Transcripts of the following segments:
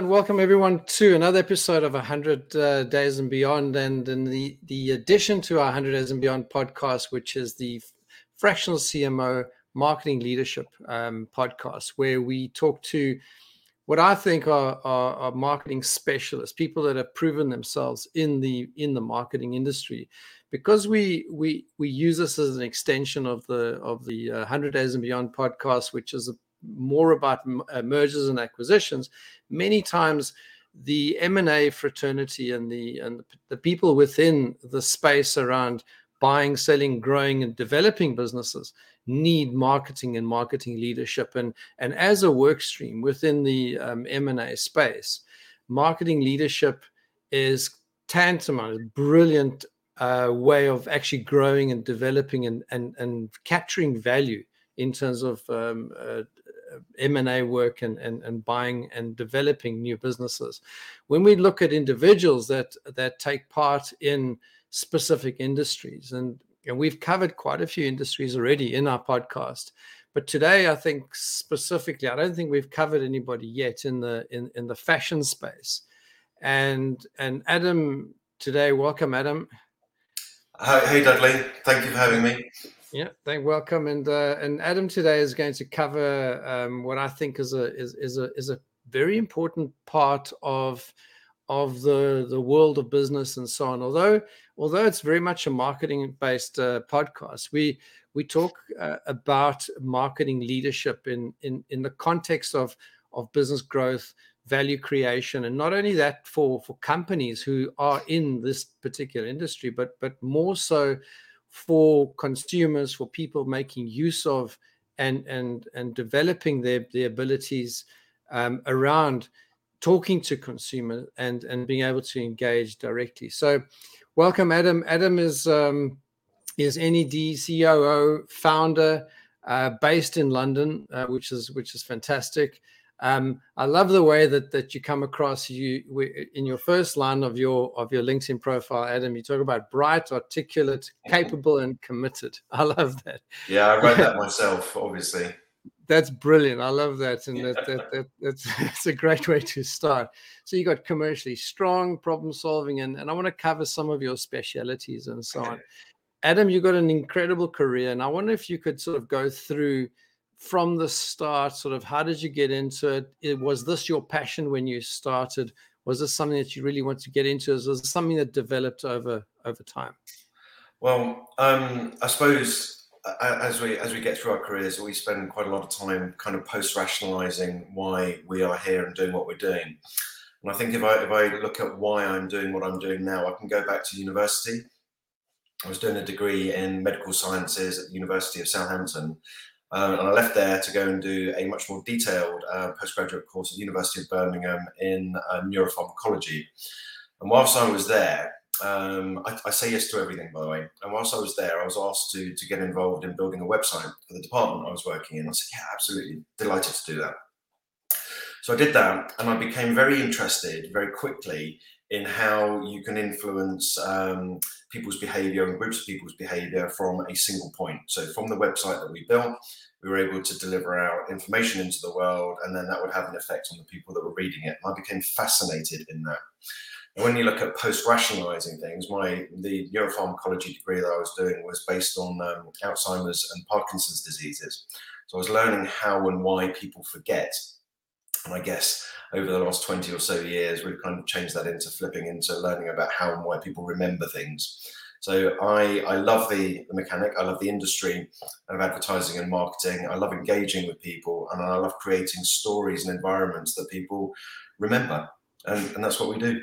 And welcome everyone to another episode of 100 uh, Days and Beyond, and in the the addition to our 100 Days and Beyond podcast, which is the Fractional CMO Marketing Leadership um, podcast, where we talk to what I think are, are, are, marketing specialists, people that have proven themselves in the in the marketing industry. Because we we we use this as an extension of the of the uh, 100 Days and Beyond podcast, which is a more about uh, mergers and acquisitions, many times the M&A fraternity and the and the people within the space around buying, selling, growing, and developing businesses need marketing and marketing leadership. And, and as a work stream within the um, M&A space, marketing leadership is tantamount, a brilliant uh, way of actually growing and developing and, and, and capturing value in terms of um, uh, M&A work and, and, and buying and developing new businesses. When we look at individuals that that take part in specific industries, and, and we've covered quite a few industries already in our podcast, but today I think specifically, I don't think we've covered anybody yet in the in, in the fashion space. And and Adam today, welcome Adam. Hey Dudley, thank you for having me. Yeah, thank you. welcome, and uh, and Adam today is going to cover um, what I think is a is, is a is a very important part of of the the world of business and so on. Although although it's very much a marketing based uh, podcast, we we talk uh, about marketing leadership in in in the context of of business growth, value creation, and not only that for for companies who are in this particular industry, but but more so for consumers, for people making use of and and and developing their their abilities um, around talking to consumers and and being able to engage directly. So, welcome, Adam. Adam is um, is NED COO founder uh, based in London, uh, which is which is fantastic. Um, I love the way that that you come across you in your first line of your of your LinkedIn profile, Adam. You talk about bright, articulate, capable, and committed. I love that. Yeah, I wrote that myself, obviously. That's brilliant. I love that, and that, that, that that's that's a great way to start. So you got commercially strong, problem solving, and and I want to cover some of your specialities and so on. Adam, you've got an incredible career, and I wonder if you could sort of go through from the start sort of how did you get into it? it was this your passion when you started? Was this something that you really want to get into? Was this something that developed over over time? Well um, i suppose as we as we get through our careers we spend quite a lot of time kind of post rationalizing why we are here and doing what we're doing. And i think if i if i look at why i'm doing what i'm doing now i can go back to university. I was doing a degree in medical sciences at the University of Southampton, um, and I left there to go and do a much more detailed uh, postgraduate course at the University of Birmingham in uh, neuropharmacology. And whilst I was there, um, I, I, say yes to everything, by the way. And whilst I was there, I was asked to, to get involved in building a website for the department I was working in. I said, yeah, absolutely, delighted to do that. So I did that, and I became very interested very quickly in how you can influence um, people's behavior and groups of people's behavior from a single point. So, from the website that we built, we were able to deliver our information into the world, and then that would have an effect on the people that were reading it. And I became fascinated in that. And when you look at post-rationalizing things, my the neuropharmacology degree that I was doing was based on um, Alzheimer's and Parkinson's diseases. So I was learning how and why people forget. And I guess over the last 20 or so years, we've kind of changed that into flipping into learning about how and why people remember things. So I, I love the, mechanic, I love the industry of advertising and marketing. I love engaging with people and I love creating stories and environments that people remember. And, and that's what we do.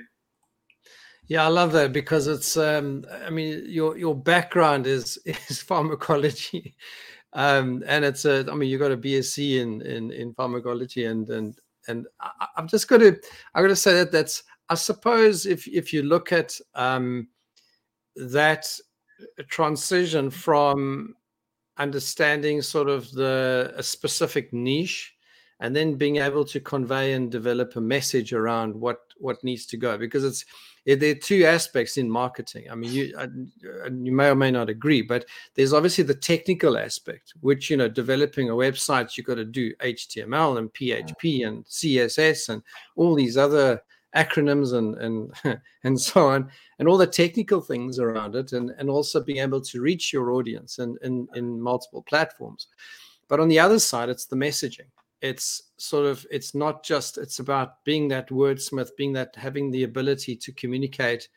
Yeah, I love that because it's. Um, I mean, your your background is is pharmacology, um, and it's a. I mean, you got a BSc in in in pharmacology, and and and I, am just going to I'm going to say that that's I suppose if if you look at um, that transition from understanding sort of the a specific niche and then being able to convey and develop a message around what what needs to go because it's there are two aspects in marketing. I mean, you uh, you may or may not agree, but there's obviously the technical aspect, which you know, developing a website, you've got to do HTML and PHP and CSS and all these other acronyms and and and so on, and all the technical things around it, and and also being able to reach your audience and in, in, in multiple platforms. But on the other side, it's the messaging it's sort of it's not just it's about being that wordsmith being that having the ability to communicate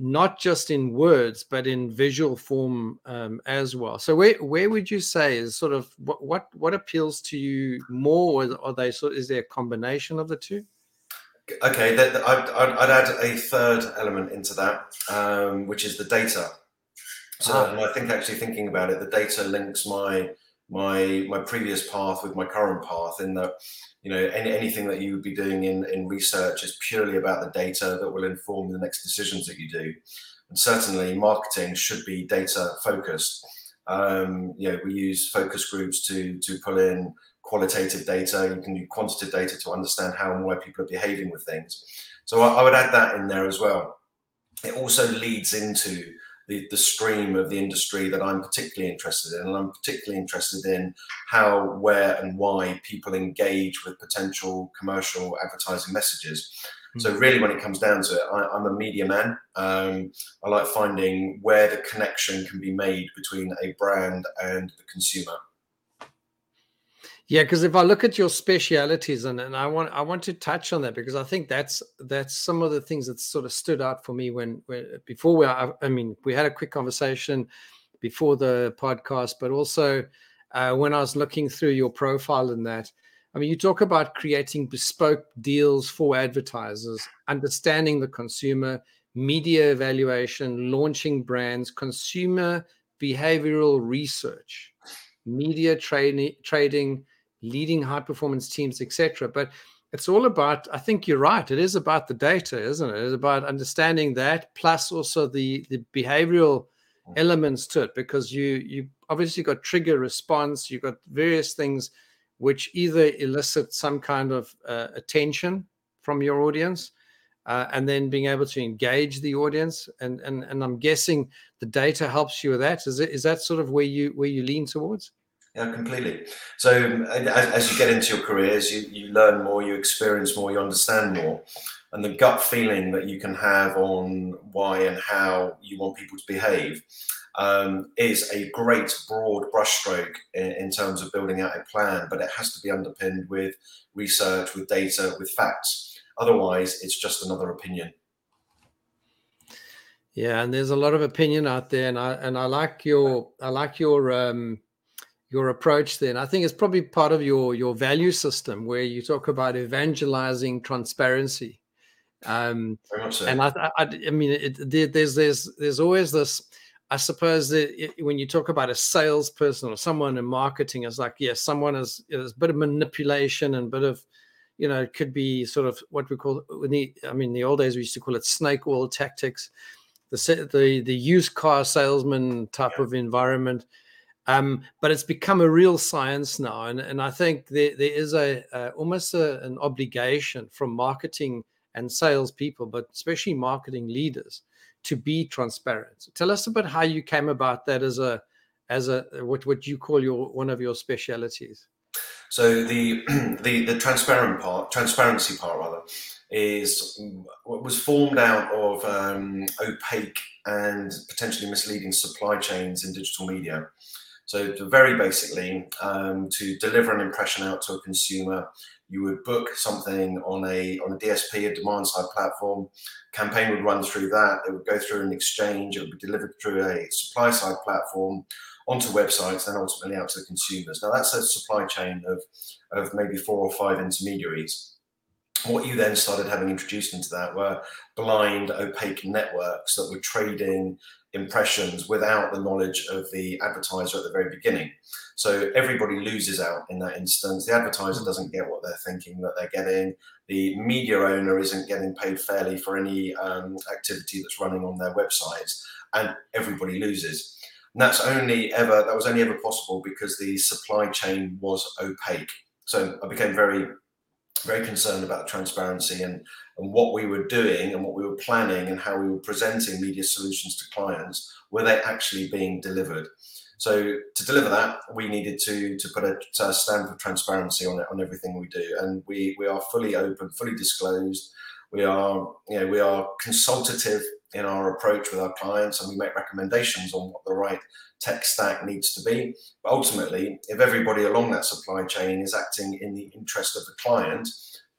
not just in words but in visual form um, as well. So where where would you say is sort of what what what appeals to you more? Or are they sort is there a combination of the two? Okay I'd, I'd, add a third element into that um, which is the data. So ah. i think actually thinking about it the data links my my my previous path with my current path in that you know any, anything that you would be doing in in research is purely about the data that will inform the next decisions that you do. And certainly marketing should be data focused. Um, you know we use focus groups to to pull in qualitative data. You can do quantitative data to understand how and why people are behaving with things. So I, I would add that in there as well. It also leads into the, the stream of the industry that I'm particularly interested in. And I'm particularly interested in how, where, and why people engage with potential commercial advertising messages. Mm-hmm. So, really, when it comes down to it, I, am a media man. Um, I like finding where the connection can be made between a brand and the consumer. Yeah, because if I look at your specialities and, and I want I want to touch on that because I think that's that's some of the things that sort of stood out for me when, when before we I, I mean we had a quick conversation before the podcast, but also uh, when I was looking through your profile and that. I mean, you talk about creating bespoke deals for advertisers, understanding the consumer, media evaluation, launching brands, consumer behavioral research, media trading, trading leading high performance teams, etc. But it's all about, I think you're right. It is about the data, isn't it? It's about understanding that, plus also the the behavioral mm. elements to it, because you you obviously got trigger response, you've got various things which either elicit some kind of uh, attention from your audience, uh, and then being able to engage the audience. And and and I'm guessing the data helps you with that. Is it is that sort of where you where you lean towards? Yeah, completely. So as, as, you get into your careers, you, you learn more, you experience more, you understand more. And the gut feeling that you can have on why and how you want people to behave um, is a great broad brushstroke in, in terms of building out a plan, but it has to be underpinned with research, with data, with facts. Otherwise, it's just another opinion. Yeah, and there's a lot of opinion out there, and I and I like your I like your um, your approach then i think it's probably part of your your value system where you talk about evangelizing transparency um so. and I, I, I mean it, there's there's there's always this i suppose that it, when you talk about a salesperson or someone in marketing it's like yes someone is there's a bit of manipulation and a bit of you know it could be sort of what we call in the i mean the old days we used to call it snake oil tactics the the the used car salesman type yeah. of environment um, but it's become a real science now, and, and I think there, there is a, a almost a, an obligation from marketing and sales people, but especially marketing leaders, to be transparent. Tell us about how you came about that as a as a what what you call your one of your specialities. So the the the transparent part, transparency part rather, is what was formed out of um, opaque and potentially misleading supply chains in digital media. So, very basically, um, to deliver an impression out to a consumer, you would book something on a on a DSP, a demand side platform. Campaign would run through that. It would go through an exchange. It would be delivered through a supply side platform onto websites, and ultimately out to the consumers. Now, that's a supply chain of of maybe four or five intermediaries. What you then started having introduced into that were blind, opaque networks that were trading impressions without the knowledge of the advertiser at the very beginning. So everybody loses out in that instance. The advertiser doesn't get what they're thinking that they're getting. The media owner isn't getting paid fairly for any um, activity that's running on their websites, and everybody loses. And that's only ever that was only ever possible because the supply chain was opaque. So I became very, very concerned about transparency and, and what we were doing and what we were planning and how we were presenting media solutions to clients. Were they actually being delivered? So to deliver that, we needed to to put a, a stamp of transparency on it on everything we do, and we we are fully open, fully disclosed. We are you know we are consultative in our approach with our clients, and we make recommendations on what the right tech stack needs to be. But ultimately, if everybody along that supply chain is acting in the interest of the client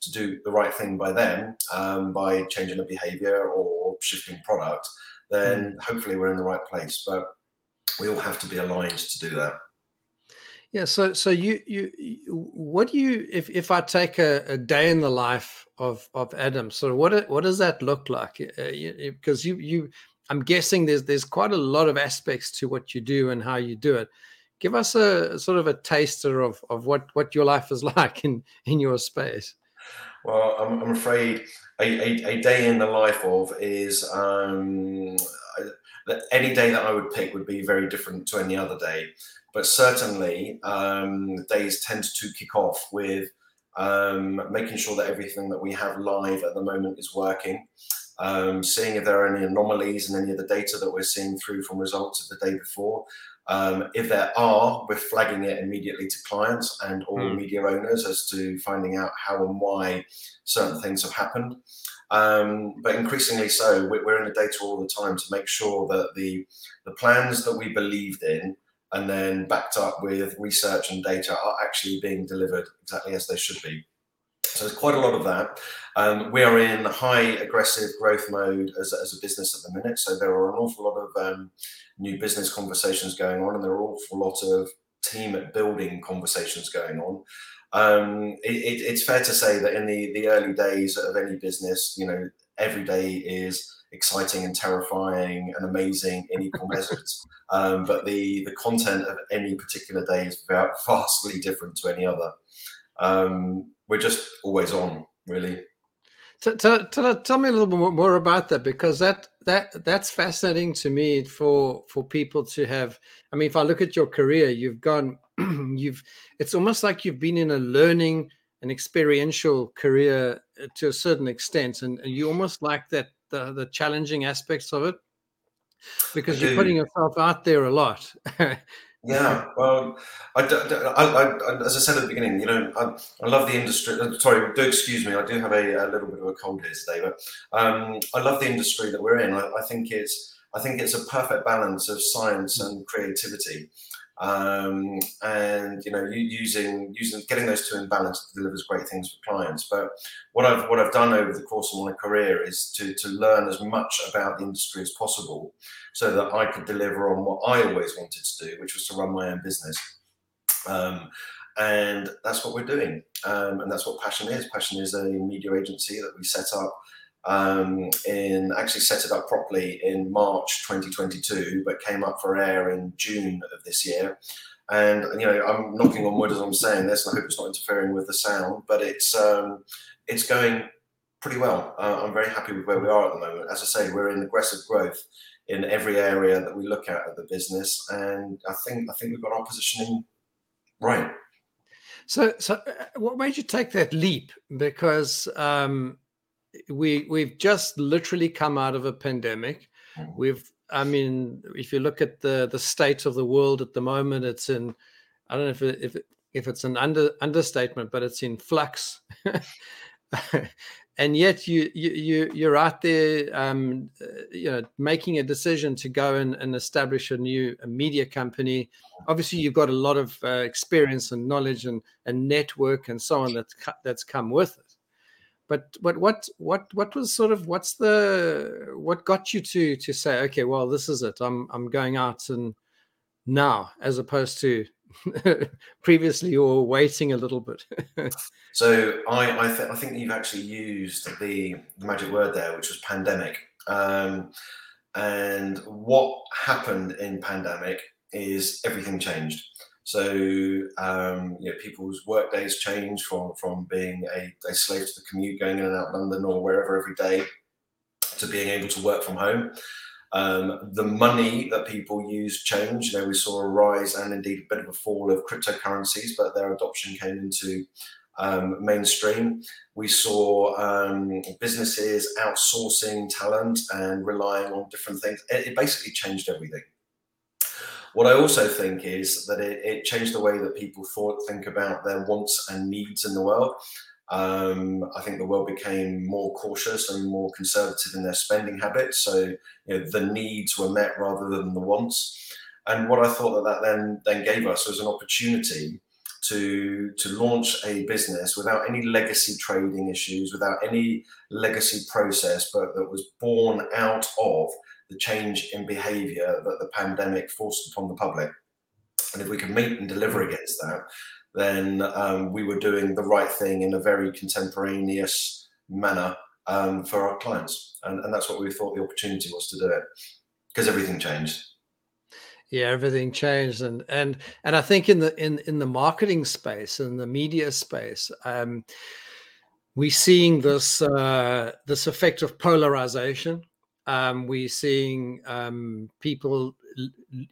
to do the right thing by them um, by changing the behavior or shifting product, then mm. hopefully we're in the right place. But we all have to be aligned to do that. Yeah. So, so you, you, what do you, if, if I take a, a day in the life of, of Adam, so what, what does that look like? Because uh, you, you, I'm guessing there's, there's quite a lot of aspects to what you do and how you do it. Give us a sort of a taster of, of what, what your life is like in, in your space. Well, I'm, I'm afraid a, a, a, day in the life of is um, any day that I would pick would be very different to any other day. But certainly, um, days tend to kick off with um, making sure that everything that we have live at the moment is working. Um, seeing if there are any anomalies in any of the data that we're seeing through from results of the day before. Um, if there are, we're flagging it immediately to clients and all mm. media owners as to finding out how and why certain things have happened. Um, but increasingly so, we're in the data all the time to make sure that the the plans that we believed in and then backed up with research and data are actually being delivered exactly as they should be. So there's quite a lot of that. Um, we are in high aggressive growth mode as, as a business at the minute. So there are an awful lot of um, new business conversations going on, and there are an awful lot of team building conversations going on. Um, it, it, it's fair to say that in the, the early days of any business, you know, every day is exciting and terrifying and amazing in equal measures. Um, but the the content of any particular day is vastly different to any other. Um, we're just always on, really. Tell, tell, tell me a little bit more about that because that that that's fascinating to me for for people to have. I mean, if I look at your career, you've gone you've it's almost like you've been in a learning and experiential career uh, to a certain extent and you almost like that the, the challenging aspects of it? Because you're putting yourself out there a lot. Yeah well I, I, I, as i said at the beginning you know i, I love the industry uh, sorry do excuse me i do have a, a little bit of a cold here today but um, i love the industry that we're in. I think it's i think it's a perfect balance of science and creativity um, and you know using using getting those two in balance delivers great things for clients. But what i've what i've done over the course of my career is to to learn as much about the industry as possible so that i could deliver on what i always wanted to do which was to run my own business. Um, and that's what we're doing. Um, and that's what passion is. Passion is a media agency that we set up um, in actually set it up properly in March 2022, but came up for air in June of this year. And you know, I'm knocking on wood as I'm saying this, I hope it's not interfering with the sound, but it's um, it's going pretty well. Uh, I'm very happy with where we are at the moment. As I say, we're in aggressive growth in every area that we look at at the business, and I think I think we've got our positioning right. So, so uh, what made you take that leap? Because um, we we've just literally come out of a pandemic. Mm-hmm. We've I mean, if you look at the the state of the world at the moment, it's in I don't know if it, if it, if it's an under understatement, but it's in flux. and yet you you you're out there, um, uh, you know, making a decision to go and, and establish a new a media company. Obviously, you've got a lot of uh, experience and knowledge and and network and so on that's that's come with it but but what what what was sort of what's the what got you to to say okay well this is it. I'm i'm going out and now as opposed to previously or waiting a little bit? So i I, th- I, think you've actually used the, magic word there which was pandemic. Um, and what happened in pandemic is everything changed so um, you know, people's work days change from from being a, a slave to the commute, going in and out London or wherever every day, to being able to work from home. Um, the money that people use changed. You know, we saw a rise and indeed a bit of a fall of cryptocurrencies, but their adoption came into um, mainstream. We saw um, businesses outsourcing talent and relying on different things. It, it, basically changed everything. What I also think is that it, it, changed the way that people thought, think about their wants and needs in the world. Um, I think the world became more cautious and more conservative in their spending habits. So you know, the needs were met rather than the wants. And what I thought that that then then gave us was an opportunity to to launch a business without any legacy trading issues, without any legacy process, but that was born out of the change in behavior that the pandemic forced upon the public. And if we can meet and deliver against that, then um, we were doing the right thing in a very contemporaneous manner um, for our clients. And, and that's what we thought the opportunity was to do it because everything changed yeah everything changed and and and i think in the in in the marketing space and the media space um we're seeing this uh this effect of polarization um we're seeing um people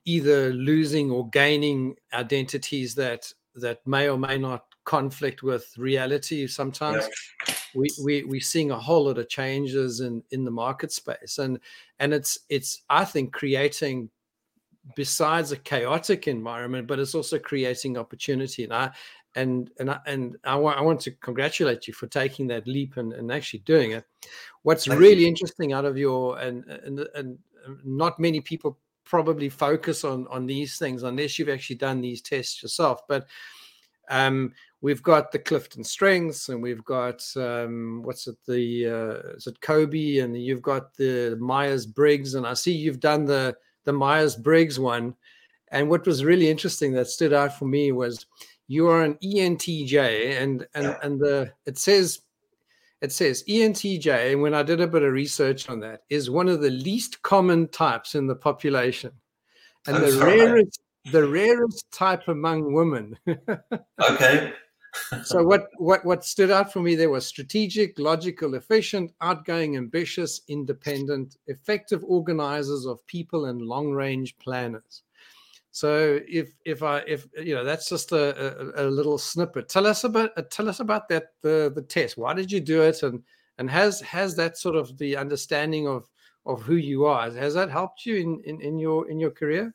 either losing or gaining identities that that may or may not conflict with reality sometimes yeah. we, we we're seeing a whole lot of changes in in the market space and and it's it's i think creating besides a chaotic environment, but it's also creating opportunity. And I and and I, and I, wa- I want to congratulate you for taking that leap and, and actually doing it. What's Thank really you. interesting out of your and and and not many people probably focus on on these things unless you've actually done these tests yourself. But um, we've got the Clifton Strengths, and we've got um, what's it the uh, is it Kolbe, and you've got the Myers Briggs, and I see you've done the the Myers Briggs one. And what was really interesting that stood out for me was you are an ENTJ, and and and the it says it says ENTJ. And when I did a bit of research on that, is one of the least common types in the population, and I'm the sorry. rarest the rarest type among women. okay so what what what stood out for me there was strategic, logical, efficient, outgoing, ambitious, independent, effective organizers of people and long range planners. So if if I if you know that's just a, a, a little snippet. Tell us about uh, tell us about that the the test. Why did you do it and and has has that sort of the understanding of of who you are has that helped you in in, in your in your career?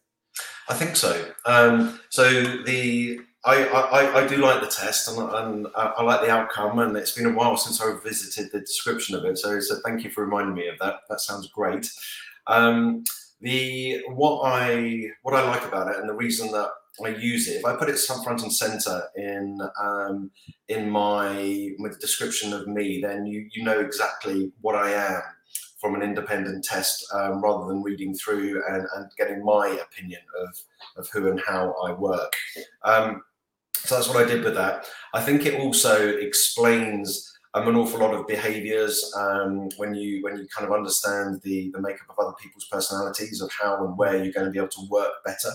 I think so. Um, so the I, I, I do like the test and, and I like the outcome. And it's been a while since I visited the description of it. So, so thank you for reminding me of that. That sounds great. Um, the what I what I like about it and the reason that I use it, if I put it front and center in um, in my with description of me, then you you know exactly what I am from an independent test um, rather than reading through and, and getting my opinion of, of who and how I work. Um, so that's what I did with that. I think it also explains um, an awful lot of behaviors um, when you when you kind of understand the the makeup of other people's personalities of how and where you're going to be able to work better,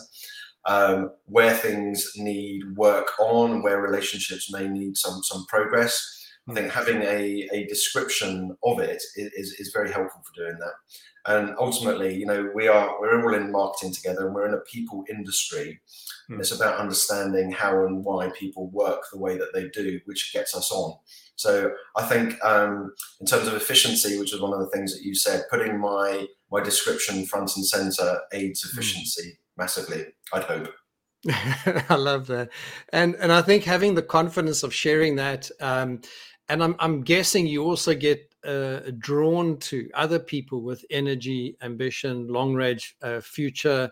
um, where things need work on, where relationships may need some some progress. I think having a, a description of it is, is very helpful for doing that. And ultimately, you know, we are we're all in marketing together, and we're in a people industry. Mm. It's about understanding how and why people work the way that they do, which gets us on. So I think um, in terms of efficiency, which is one of the things that you said, putting my my description front and center aids hmm. efficiency mm. massively. I'd hope. I love that, and and I think having the confidence of sharing that, um, and I'm I'm guessing you also get uh, drawn to other people with energy, ambition, long range uh, future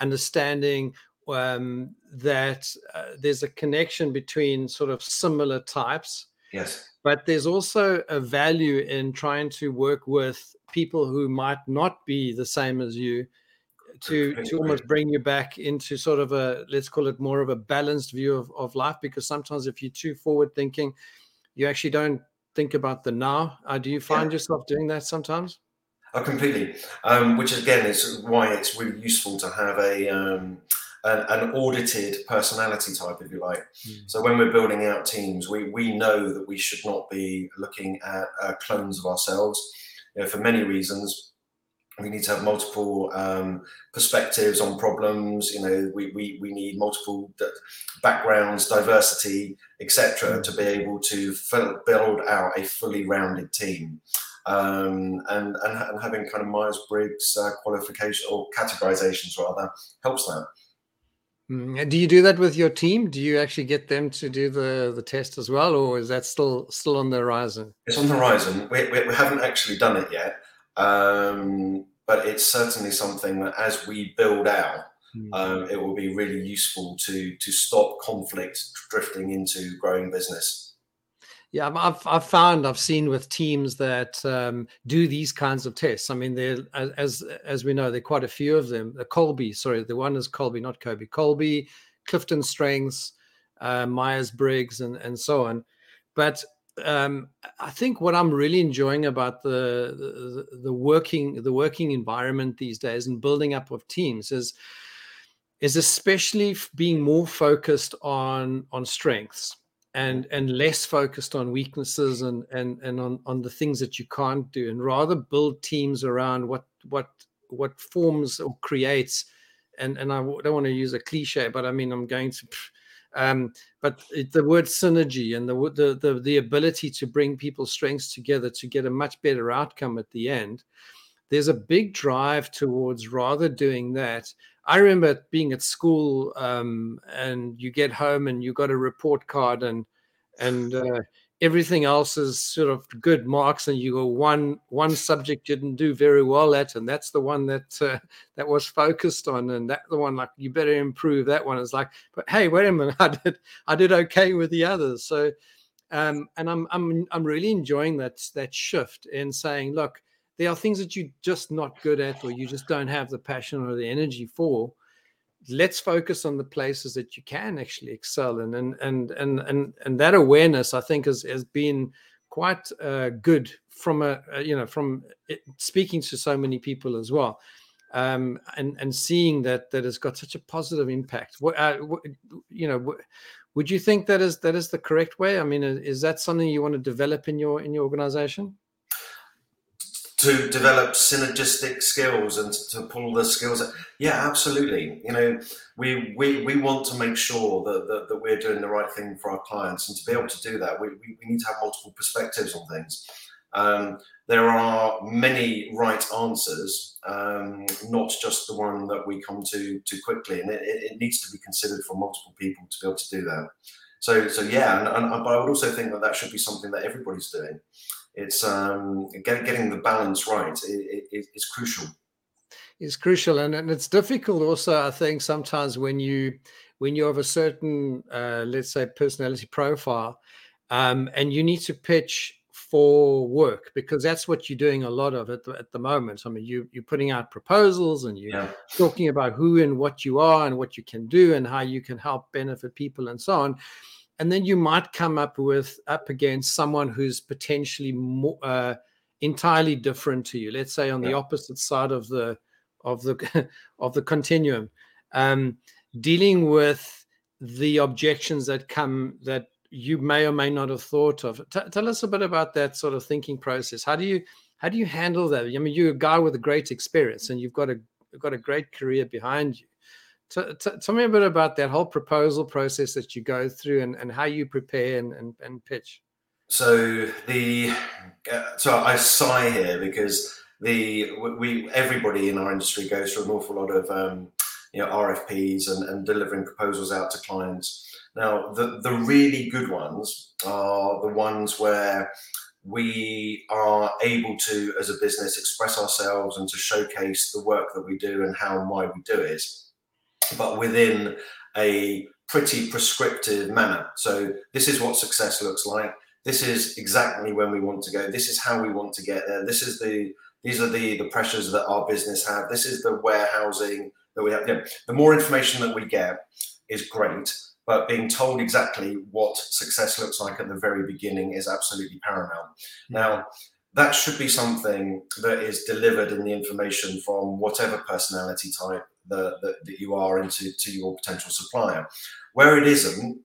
understanding um, that uh, there's a connection between sort of similar types. Yes. But there's also a value in trying to work with people who might not be the same as you to to almost bring you back into sort of a let's call it more of a balanced view of, of life because sometimes if you're too forward thinking you actually don't think about the now uh, do you find yeah. yourself doing that sometimes oh completely um, which again is why it's really useful to have a um, an, an, audited personality type, if you like. Mm. So when we're building out teams, we, we know that we should not be looking at uh, clones of ourselves you know, for many reasons. We need to have multiple um, perspectives on problems. You know, we, we, we need multiple backgrounds, diversity, etc., to be able to build out a fully rounded team. Um, and, and, and having kind of Myers Briggs uh, qualification or categorizations rather helps that. Mm, do you do that with your team? Do you actually get them to do the, the test as well, or is that still still on the horizon? It's on the horizon. We, we, we haven't actually done it yet. Um, but it's certainly something that as we build out, mm. um, it will be really useful to to stop conflict drifting into growing business. Yeah, I've I've found I've seen with teams that um, do these kinds of tests. I mean, there as as we know, there are quite a few of them. The Kolbe, sorry, the one is Kolbe, not Kobe. Kolbe, Clifton Strengths, uh, Myers Briggs, and and so on. But um, I think what I'm really enjoying about the, the, the working the working environment these days and building up of teams is is especially being more focused on on strengths and and less focused on weaknesses and and and on on the things that you can't do and rather build teams around what what what forms or creates and and I don't want to use a cliche but I mean I'm going to um, but it, the word synergy and the, the, the the ability to bring people's strengths together to get a much better outcome at the end, there's a big drive towards rather doing that. I remember being at school um, and you get home and you got a report card and and uh, everything else is sort of good marks and you go one one subject you didn't do very well at and that's the one that uh, that was focused on and that the one like you better improve that one. Is like but hey wait a minute i did i did okay with the others. So um and i'm i'm i'm really enjoying that that shift in saying look there are things that you're just not good at or you just don't have the passion or the energy for let's focus on the places that you can actually excel in. And and and and, and that awareness i think has, has been quite uh, good from a, you know from speaking to so many people as well. Um, and and seeing that that has got such a positive impact. What, uh, what you know what, would you think that is that is the correct way? I mean is that something you want to develop in your in your organization to develop synergistic skills and to, pull the skills. Yeah, absolutely. You know, we we, we want to make sure that, that, that, we're doing the right thing for our clients, and to be able to do that, we, we, we need to have multiple perspectives on things. Um, there are many right answers, um, not just the one that we come to too quickly, and it, it, needs to be considered for multiple people to be able to do that. So, so yeah, and, and, but I would also think that that should be something that everybody's doing it's um, get, getting the balance right is crucial. It's crucial, and, and it's difficult also. I think sometimes when you when you have a certain, uh, let's say, personality profile, um, and you need to pitch for work because that's what you're doing a lot of at the, at the moment. I mean, you you're putting out proposals and you're yeah. talking about who and what you are and what you can do and how you can help benefit people and so on and then you might come up with up against someone who's potentially more, uh, entirely different to you let's say on yeah. the opposite side of the of the of the continuum. Um, dealing with the objections that come that you may or may not have thought of. T- tell us a bit about that sort of thinking process. How do you how do you handle that? I mean you're a guy with a great experience and you've got a you've got a great career behind you T- t- tell me a bit about that whole proposal process that you go through and, and how you prepare and, and, and pitch. So the uh, so I sigh here because the we everybody in our industry goes through an awful lot of um, you know RFPs and, and delivering proposals out to clients. Now the the really good ones are the ones where we are able to, as a business, express ourselves and to showcase the work that we do and how and why we do it but within a pretty prescriptive manner. So this is what success looks like. This is exactly when we want to go. This is how we want to get there. This is the these are the the pressures that our business have. This is the warehousing that we have. You know, the more information that we get is great, but being told exactly what success looks like at the very beginning is absolutely paramount. Hmm. Now, that should be something that is delivered in the information from whatever personality type the, the, that you are into to your potential supplier. Where it isn't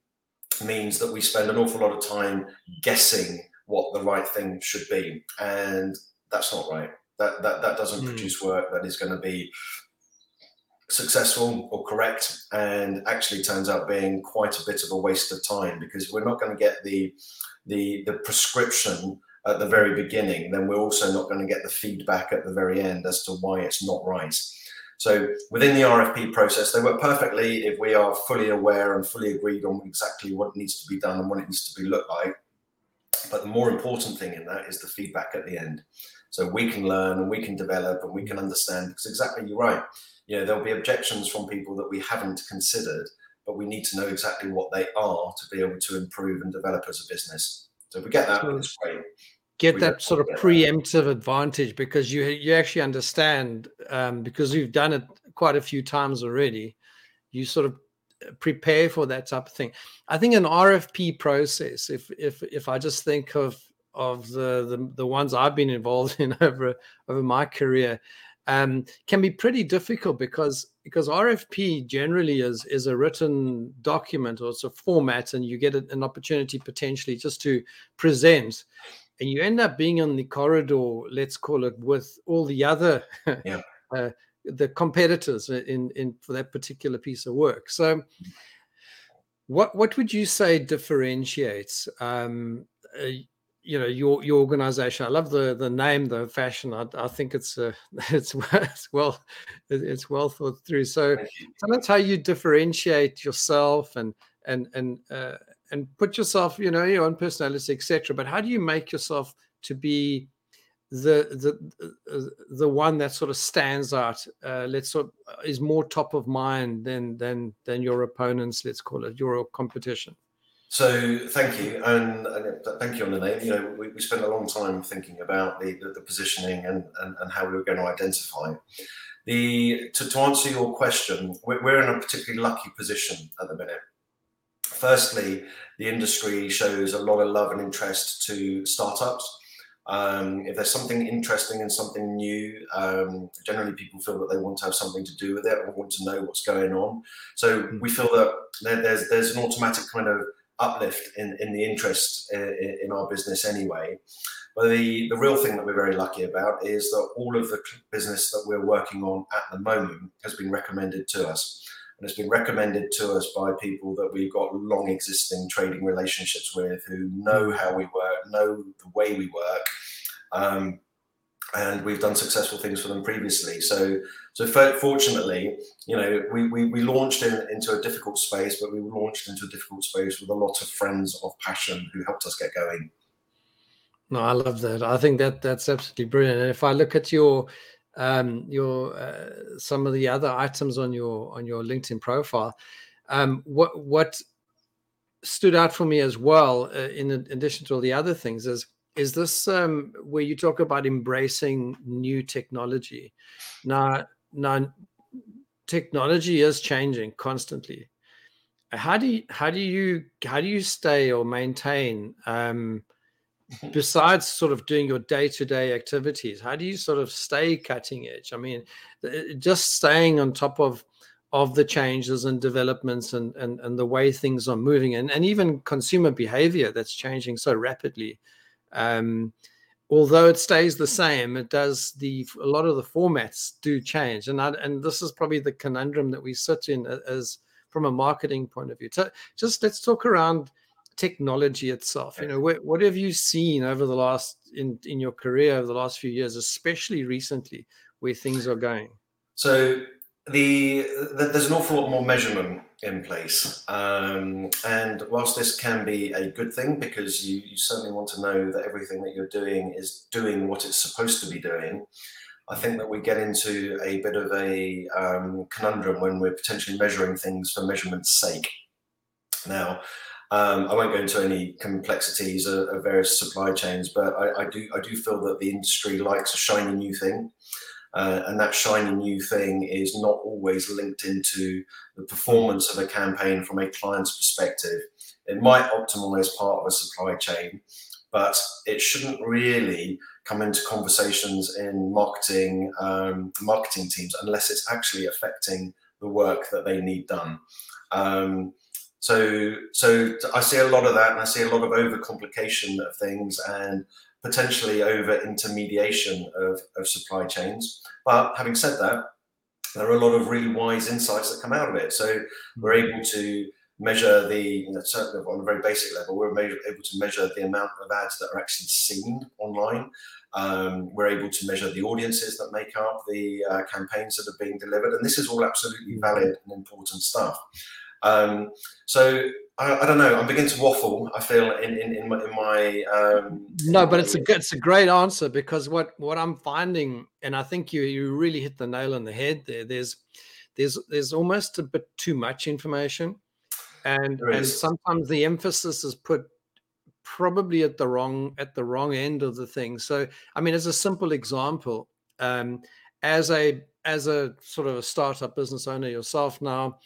means that we spend an awful lot of time guessing what the right thing should be, and that's not right. That that that doesn't mm. produce work that is going to be successful or correct, and actually turns out being quite a bit of a waste of time because we're not going to get the the the prescription at the very beginning. Then we're also not going to get the feedback at the very end as to why it's not right. So within the RFP process, they work perfectly if we are fully aware and fully agreed on exactly what needs to be done and what it needs to be looked like. But the more important thing in that is the feedback at the end. So we can learn and we can develop and we can understand because exactly you're right. You know, there'll be objections from people that we haven't considered, but we need to know exactly what they are to be able to improve and develop as a business. So if we get that, it's great get that sort of preemptive advantage because you you actually understand um, because you've done it quite a few times already. You sort of uh, prepare for that type of thing. I think an RFP process, if if if I just think of of the the, the ones I've been involved in over over my career, um, can be pretty difficult because because RFP generally is is a written document or it's a format, and you get an opportunity potentially just to present and you end up being on the corridor, let's call it, with all the other yeah. uh, the competitors in in for that particular piece of work. So, what what would you say differentiates? Um, uh, you know your your organization. I love the the name, the fashion. I, I think it's uh, it's it's well it's well thought through. So, so that's how you differentiate yourself and and and uh, and put yourself, you know, your own personality, etc. But how do you make yourself to be the the uh, the one that sort of stands out? Uh, let's sort of, uh, is more top of mind than than than your opponents. Let's call it your competition. So thank you, and, and, thank you on the name. You know, we, we spent a long time thinking about the, the, the positioning and, and, and, how we were going to identify. The to, to answer your question, we're, we're in a particularly lucky position at the minute firstly, the industry shows a lot of love and interest to startups. Um, if there's something interesting and something new, um, generally people feel that they want to have something to do with it or want to know what's going on. So hmm. we feel that there's there's an automatic kind of uplift in, in the interest in, in our business anyway. But the, the real thing that we're very lucky about is that all of the business that we're working on at the moment has been recommended to us and it's been recommended to us by people that we've got long existing trading relationships with who know how we work, know the way we work. Um, and we've done successful things for them previously. So, so fortunately, you know, we, we, we launched in, into a difficult space, but we launched into a difficult space with a lot of friends of passion who helped us get going. No, I love that. I think that that's absolutely brilliant. And if I look at your um, your uh, some of the other items on your on your LinkedIn profile. Um, what what stood out for me as well, uh, in addition to all the other things, is is this um, where you talk about embracing new technology. Now, now, technology is changing constantly. How do you how do you how do you stay or maintain um, besides sort of doing your day-to-day activities how do you sort of stay cutting edge? I mean just staying on top of of the changes and developments and and, and the way things are moving and, and even consumer behavior that's changing so rapidly um, although it stays the same it does the a lot of the formats do change. And I, and this is probably the conundrum that we sit in as from a marketing point of view. So just let's talk around technology itself you know what, what have you seen over the last in in your career over the last few years especially recently where things are going so the, the there's an awful lot more measurement in place um, and whilst this can be a good thing because you, you certainly want to know that everything that you're doing is doing what it's supposed to be doing I think that we get into a bit of a um, conundrum when we're potentially measuring things for measurement's sake. Now, um, I won't go into any complexities of, of various supply chains, but I, I, do I do feel that the industry likes a shiny new thing, uh, and that shiny new thing is not always linked into the performance of a campaign from a client's perspective. It might optimize part of a supply chain, but it shouldn't really come into conversations in marketing um, marketing teams unless it's actually affecting the work that they need done. Um, so, so I see a lot of that, and I see a lot of overcomplication of things, and potentially over intermediation of, of supply chains. But having said that, there are a lot of really wise insights that come out of it. So we're hmm. able to measure the, you know, certainly on a very basic level, we're able to measure the amount of ads that are actually seen online. Um, we're able to measure the audiences that make up the uh, campaigns that are being delivered. And this is all absolutely valid and important stuff. Um, so I, I, don't know. I'm beginning to waffle. I feel in in, in my, in my um, no, but it's a it's a great answer because what what I'm finding, and I think you you really hit the nail on the head there. There's there's there's almost a bit too much information, and and sometimes the emphasis is put probably at the wrong at the wrong end of the thing. So I mean, as a simple example, um, as a as a sort of a startup business owner yourself now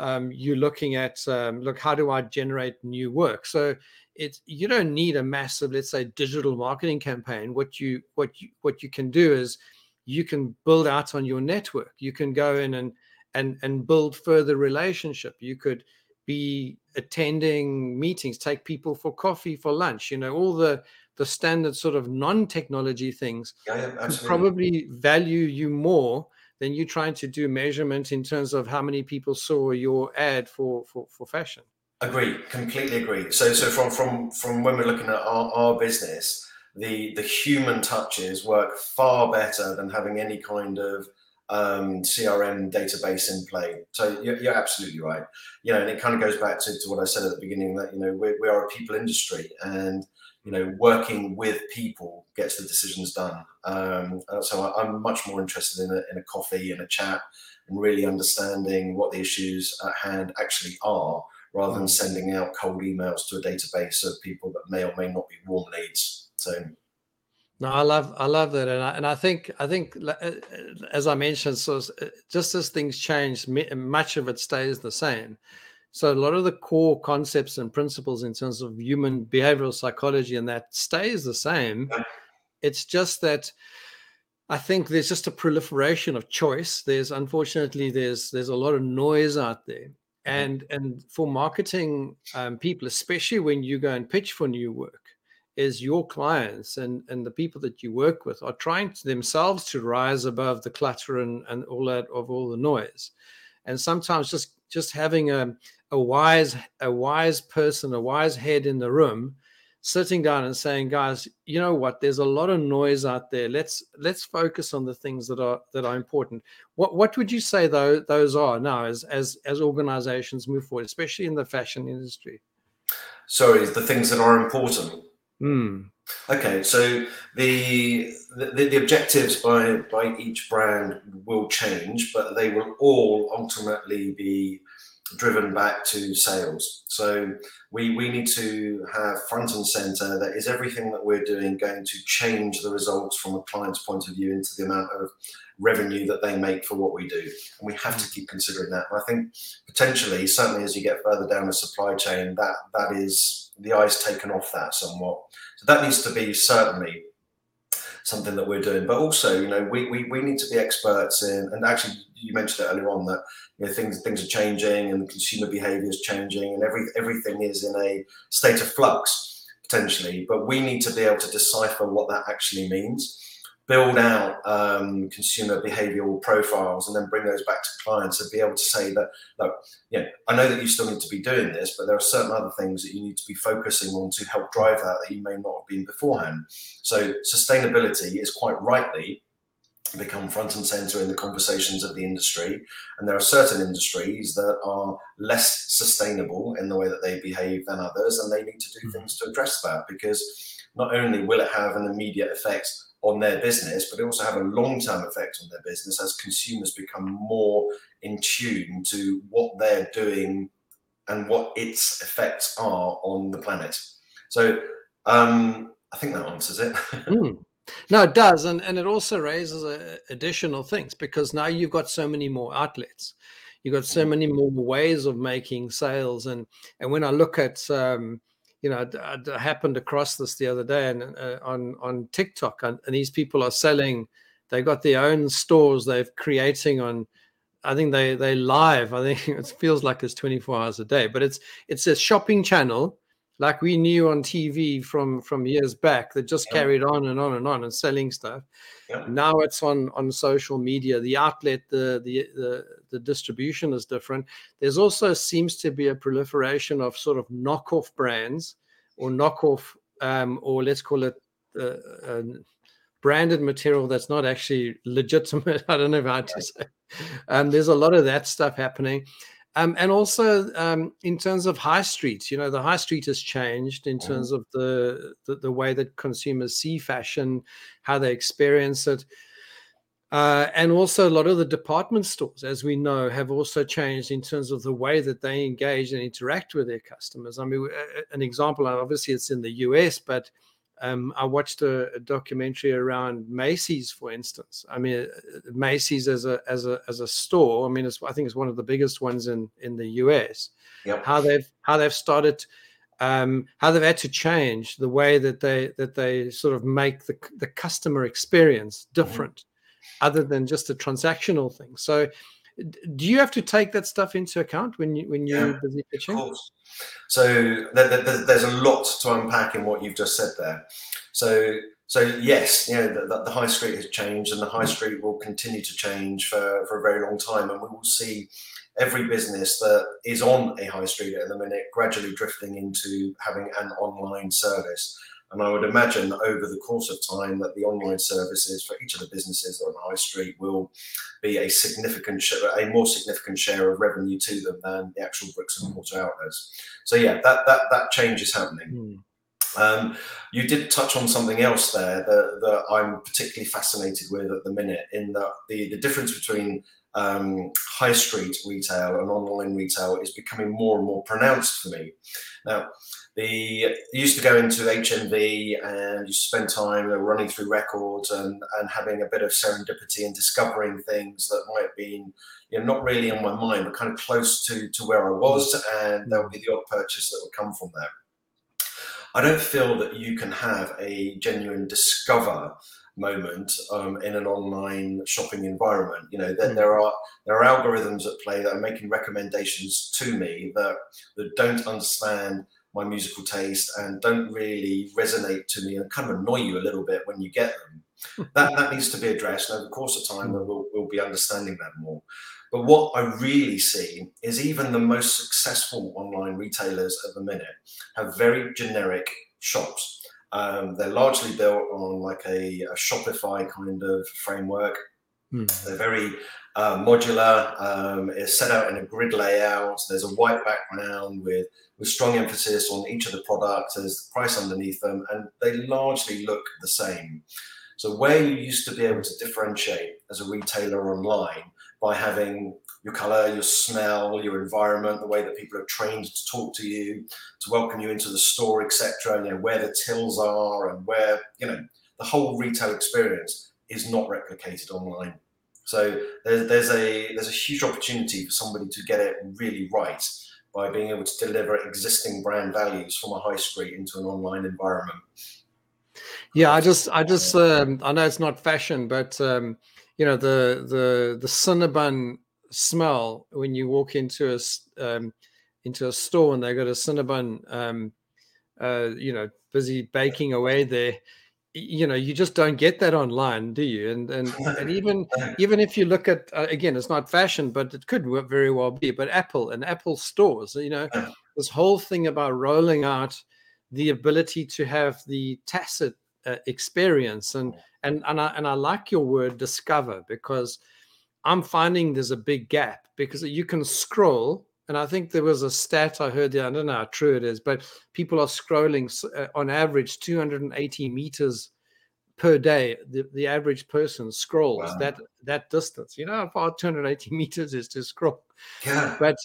um, you're looking at um, look how do i generate new work? So it's you don't need a massive let's say digital marketing campaign. What you what you what you can do is you can build out on your network. You can go in and and and build further relationship. You could be attending meetings take people for coffee for lunch you know all the the standard sort of non-technology things yeah, yeah, probably value you more then you're trying to do measurement in terms of how many people saw your ad for for, for fashion agree completely agree so so from from from when we're looking at our, our business the the human touches work far better than having any kind of um, CRM database in play. So you're, you're, absolutely right. You know, and it kind of goes back to, to what I said at the beginning that you know we, we are a people industry, and you know, working with people gets the decisions done. Um, so I, am much more interested in a, in a coffee and a chat and really understanding what the issues at hand actually are rather than mm. sending out cold emails to a database of people that may or may not be warm leads. So. No, I love I love that, and I, and I think I think uh, as I mentioned, so uh, just as things change, much of it stays the same. So a lot of the core concepts and principles in terms of human behavioral psychology and that stays the same. It's just that I think there's just a proliferation of choice. There's unfortunately there's there's a lot of noise out there, mm-hmm. and and for marketing um, people, especially when you go and pitch for new work, is your clients and and the people that you work with are trying to themselves to rise above the clutter and and all that of all the noise, and sometimes just just having a a wise a wise person a wise head in the room sitting down and saying guys you know what? There's a lot of noise out there. Let's let's focus on the things that are that are important. What what would you say though those are now as as as organizations move forward especially in the fashion industry? Sorry the things that are important? Mm. okay so the, the the objectives by by each brand will change but they will all ultimately be driven back to sales. So we we need to have front and center that is everything that we're doing going to change the results from a client's point of view into the amount of revenue that they make for what we do. And we have to keep considering that. And I think potentially, certainly as you get further down the supply chain, that that is the eyes taken off that somewhat. So that needs to be certainly something that we're doing. But also, you know, we, we, we need to be experts in, and actually, you mentioned it earlier on that you know, things things are changing and consumer behavior is changing, and every everything is in a state of flux potentially. But we need to be able to decipher what that actually means build out um, consumer behavioral profiles and then bring those back to clients and be able to say that look yeah i know that you still need to be doing this but there are certain other things that you need to be focusing on to help drive that that you may not have been beforehand so sustainability is quite rightly become front and center in the conversations of the industry and there are certain industries that are less sustainable in the way that they behave than others and they need to do mm-hmm. things to address that because not only will it have an immediate effect on their business, but they also have a long term effect on their business as consumers become more in tune to what they're doing and what its effects are on the planet. So um, I think that answers it. mm. No, it does, and and it also raises uh, additional things because now you've got so many more outlets, you've got so mm. many more ways of making sales, and and when I look at um, you know, I, I, happened across this the other day and uh, on on TikTok, and, and, these people are selling. They've got their own stores. They're creating on. I think they they live. I think it feels like it's 24 hours a day, but it's it's a shopping channel like we knew on TV from from years back that just yeah. carried on and on and on and selling stuff. Yeah. Now it's on on social media. The outlet, the, the the the distribution is different. There's also seems to be a proliferation of sort of knockoff brands or knockoff, um, or let's call it. Uh, uh, branded material that's not actually legitimate. I don't know how to say. Um, there's a lot of that stuff happening. Um, and also um, in terms of high streets, you know, the high street has changed in mm-hmm. terms of the, the, the way that consumers see fashion, how they experience it. Uh, and also a lot of the department stores, as we know, have also changed in terms of the way that they engage and interact with their customers. I mean, an example, obviously, it's in the US, but um, I watched a, a, documentary around Macy's, for instance. I mean, uh, Macy's as a as a as a store. I mean, I think it's one of the biggest ones in in the US. Yep. How they've how they've started, um, how they've had to change the way that they that they sort of make the the customer experience mm-hmm. different, mm-hmm. other than just a transactional thing. So do you have to take that stuff into account when you when you're yeah? Of course. So there's a lot to unpack in what you've just said there. So so yes, you know the, the, high street has changed, and the high mm. street will continue to change for, for a very long time, and we will see every business that is on a high street at the minute gradually drifting into having an online service. And I would imagine that over the course of time that the online services for each of the businesses on high street will be a significant, share, a more significant share of revenue to them than the actual bricks and mortar outlets. So yeah, that that that change is happening. Mm. Um, you did touch on something else there that, that, I'm particularly fascinated with at the minute, in that the, the difference between um, high street retail and online retail is becoming more and more pronounced for me. Now, the used to go into HMV and you spend time running through records and, and having a bit of serendipity and discovering things that might have been you know, not really on my mind, but kind of close to, to where I was, and there would be the odd purchase that would come from there. I don't feel that you can have a genuine discover moment um, in an online shopping environment. You know, there, mm. there are there are algorithms at play that are making recommendations to me that that don't understand my musical taste and don't really resonate to me and kind of annoy you a little bit when you get them. that that needs to be addressed. Over the course of time, we'll, we'll be understanding that more. But what I really see is even the most successful online retailers at the minute have very generic shops. Um, they're largely built on like a, a Shopify kind of framework. Mm. They're very uh, modular. Um, it's set out in a grid layout. There's a white background with with strong emphasis on each of the products. There's the price underneath them, and they largely look the same. So where you used to be able to differentiate as a retailer online by having your color, your smell, your environment, the way that people are trained to talk to you, to welcome you into the store, etc. You know where the tills are and where you know the whole retail experience is not replicated online. So there's, there's a there's a huge opportunity for somebody to get it really right by being able to deliver existing brand values from a high street into an online environment. Yeah, I just I just um, I know it's not fashion, but um, you know the the the Cinnabon smell when you walk into a um, into a store and they got a Cinnabon, um, uh, you know, busy baking away there you know you just don't get that online do you? And and, and even even if you look at uh, again it's not fashion but it could very well be but apple and apple stores you know this whole thing about rolling out the ability to have the tacit uh, experience and and and I, and I like your word discover because i'm finding there's a big gap because you can scroll and I think there was a stat I heard. I don't know how true it is, but people are scrolling uh, on average 280 meters per day. The, the average person scrolls wow. that that distance. You know how far 280 meters is to scroll. Yeah. But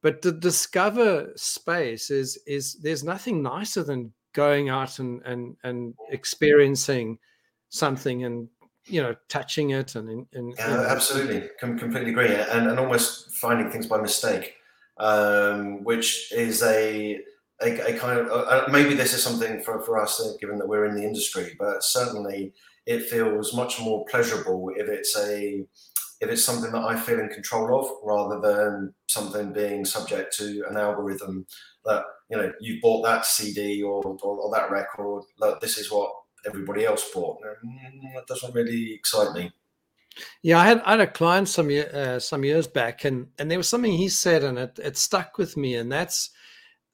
but to discover space is is there's nothing nicer than going out and and and experiencing something and you know touching it and, and yeah, absolutely Com- completely agree and, and almost finding things by mistake um, which is a a, a kind of uh, maybe this is something for, for us uh, given that we're in the industry but certainly it feels much more pleasurable if it's a if it's something that I feel in control of, rather than something being subject to an algorithm that you know you bought that CD or, or, or that record. Look, this is what everybody else bought. Mm, that doesn't really excite me. Yeah, I had I had a client some uh, some years back, and and there was something he said, and it it stuck with me, and that's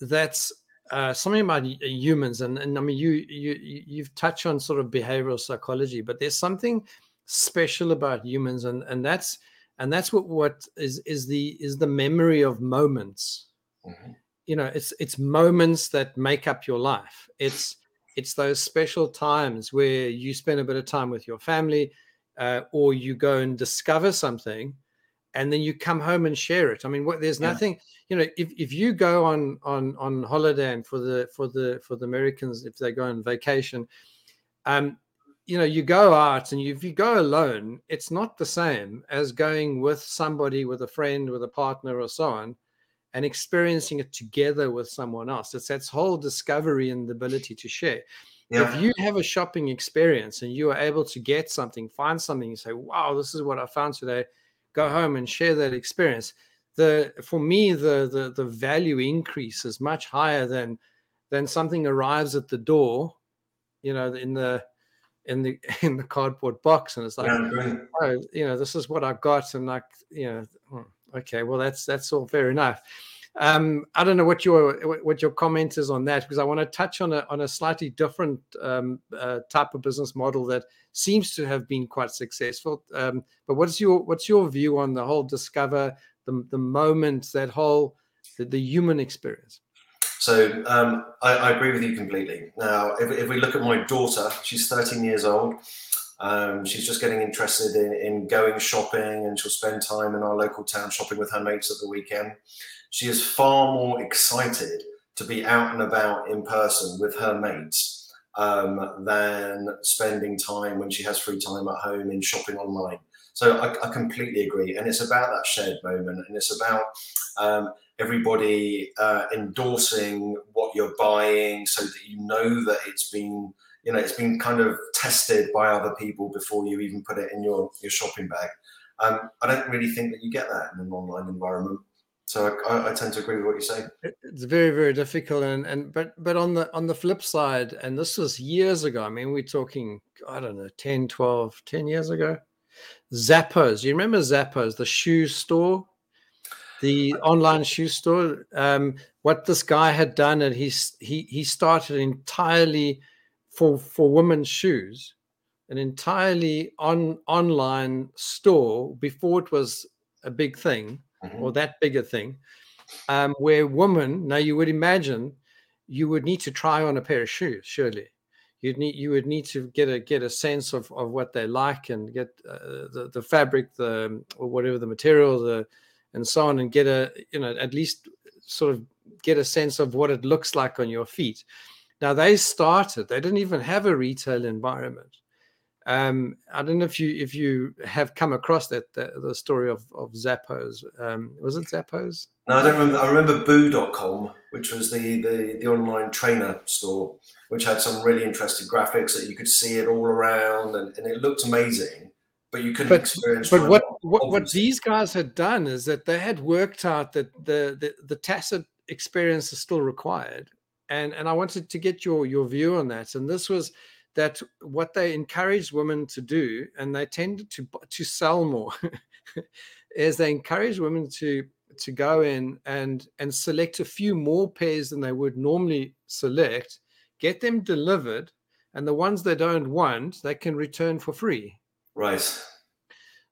that's uh, something about humans, and and I mean you you you've touched on sort of behavioral psychology, but there's something special about humans, and and that's and that's what what is is the is the memory of moments. Mm-hmm. You know, it's it's moments that make up your life. It's it's those special times where you spend a bit of time with your family uh, or you go and discover something and then you come home and share it. I mean what, there's nothing you know if, if you go on on on holiday and for the for the for the americans if they go on vacation um you know you go out and you, if you go alone it's not the same as going with somebody with a friend with a partner or so on and experiencing it together with someone else. It's that whole discovery and the ability to share yeah. If you have a shopping experience and you are able to get something, find something, you say, "Wow, this is what I found today," go home and share that experience. The for me, the the the value increase is much higher than than something arrives at the door, you know, in the in the in the cardboard box, and it's like, yeah, oh, you know, this is what I got, and like, you know, hmm, okay, well, that's that's all fair enough. Um, I don't know what your what your comment is on that because I want to touch on a on a slightly different um, uh, type of business model that seems to have been quite successful. Um, but what's your what's your view on the whole discover the the moment that whole the, the human experience? So um, I, I, agree with you completely. Now, if, if, we look at my daughter, she's 13 years old. Um, she's just getting interested in, in, going shopping, and she'll spend time in our local town shopping with her mates at the weekend she is far more excited to be out and about in person with her mates um, than spending time when she has free time at home in shopping online. So I, I completely agree, and it's about that shared moment, and it's about um, everybody uh, endorsing what you're buying, so that you know that it's been you know it's been kind of tested by other people before you even put it in your your shopping bag. Um, I don't really think that you get that in an online environment. So I, I, tend to agree with what you say. It's very, very difficult, and and but but on the on the flip side, and this was years ago. I mean, we're talking, I don't know, 10, 12, 10 years ago. Zappos, you remember Zappos, the shoe store, the online shoe store. Um, what this guy had done, and he's he he started entirely for for women's shoes, an entirely on online store before it was a big thing mm-hmm. or that bigger thing, um, where women now you would imagine you would need to try on a pair of shoes, surely. You'd need you would need to get a get a sense of, of what they like and get uh, the the fabric, the or whatever the material, the and so on, and get a you know at least sort of get a sense of what it looks like on your feet. Now they started; they didn't even have a retail environment. Um, I don't know if you if you have come across that the, the story of of Zappos. Um, was it Zappos? No, I don't remember. I remember Boo.com, which was the, the the online trainer store, which had some really interesting graphics that you could see it all around, and, and it looked amazing. But you couldn't but, experience. But what what, what these guys had done is that they had worked out that the the, the tacit experience is still required, and and I wanted to get your your view on that. And this was that what they encourage women to do, and they tend to to sell more, is they encourage women to to go in and and select a few more pairs than they would normally select, get them delivered, and the ones they don't want, they can return for free. Right.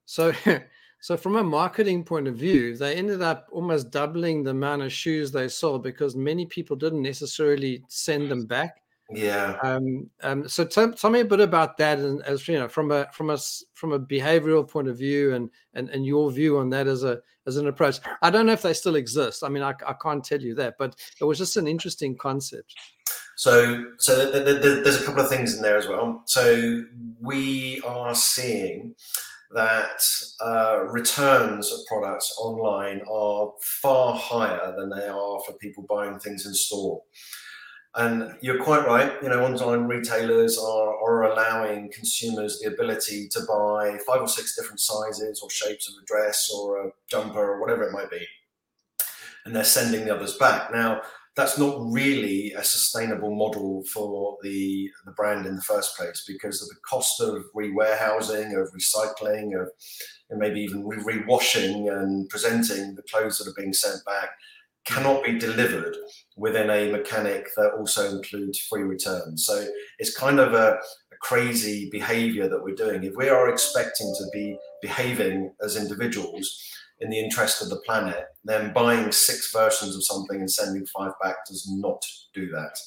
So so from a marketing point of view, they ended up almost doubling the amount of shoes they sold because many people didn't necessarily send them back yeah. Um, um, so tell, tell me a bit about that, and as you know, from a from a from a behavioral point of view, and and and your view on that as a as an approach. I don't know if they still exist. I mean, I, I can't tell you that, but it was just an interesting concept. So, so th- th- th- there's a couple of things in there as well. So we are seeing that uh, returns of products online are far higher than they are for people buying things in store. And you're quite right. You know, online retailers are, are allowing consumers the ability to buy five or six different sizes or shapes of a dress or a jumper or whatever it might be, and they're sending the others back. Now, that's not really a sustainable model for the, the brand in the first place because of the cost of re-warehousing, of recycling, of maybe even re-washing and presenting the clothes that are being sent back cannot be delivered within a mechanic that also includes free returns. So it's kind of a, a, crazy behavior that we're doing. If we are expecting to be behaving as individuals in the interest of the planet, then buying six versions of something and sending five back does not do that.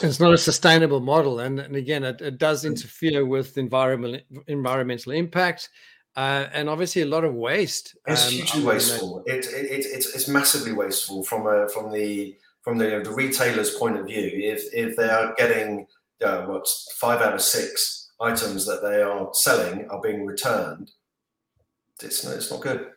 It's not a sustainable model, and, and again, it, it does mm. interfere with environmental environmental impact. Uh, and obviously a lot of waste. It's um, hugely wasteful. It, it, it, it's, it's massively wasteful from a, from the from the, the retailer's point of view. If if they are getting uh, what five out of six items that they are selling are being returned, it's it's not good.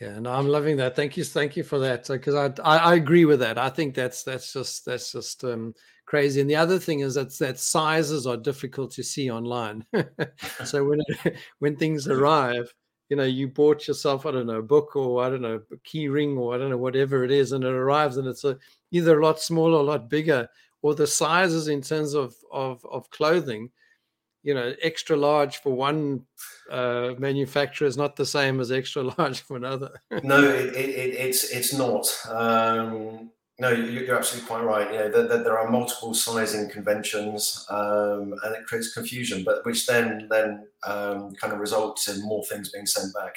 Yeah, no, I'm loving that. Thank you, thank you for that. Because I, I, I agree with that. I think that's that's just that's just um, crazy. And the other thing is that that sizes are difficult to see online. so when when things arrive, you know, you bought yourself I don't know a book or I don't know a key ring or I don't know whatever it is, and it arrives and it's a, either a lot smaller, a lot bigger, or the sizes in terms of of of clothing you know, extra large for one uh, manufacturer is not the same as extra large for another. no, it, it, it's it's not. Um, no, you're absolutely quite right. You know, there, there are multiple sizing conventions, um, and it creates confusion, but which then then um, kind of results in more things being sent back.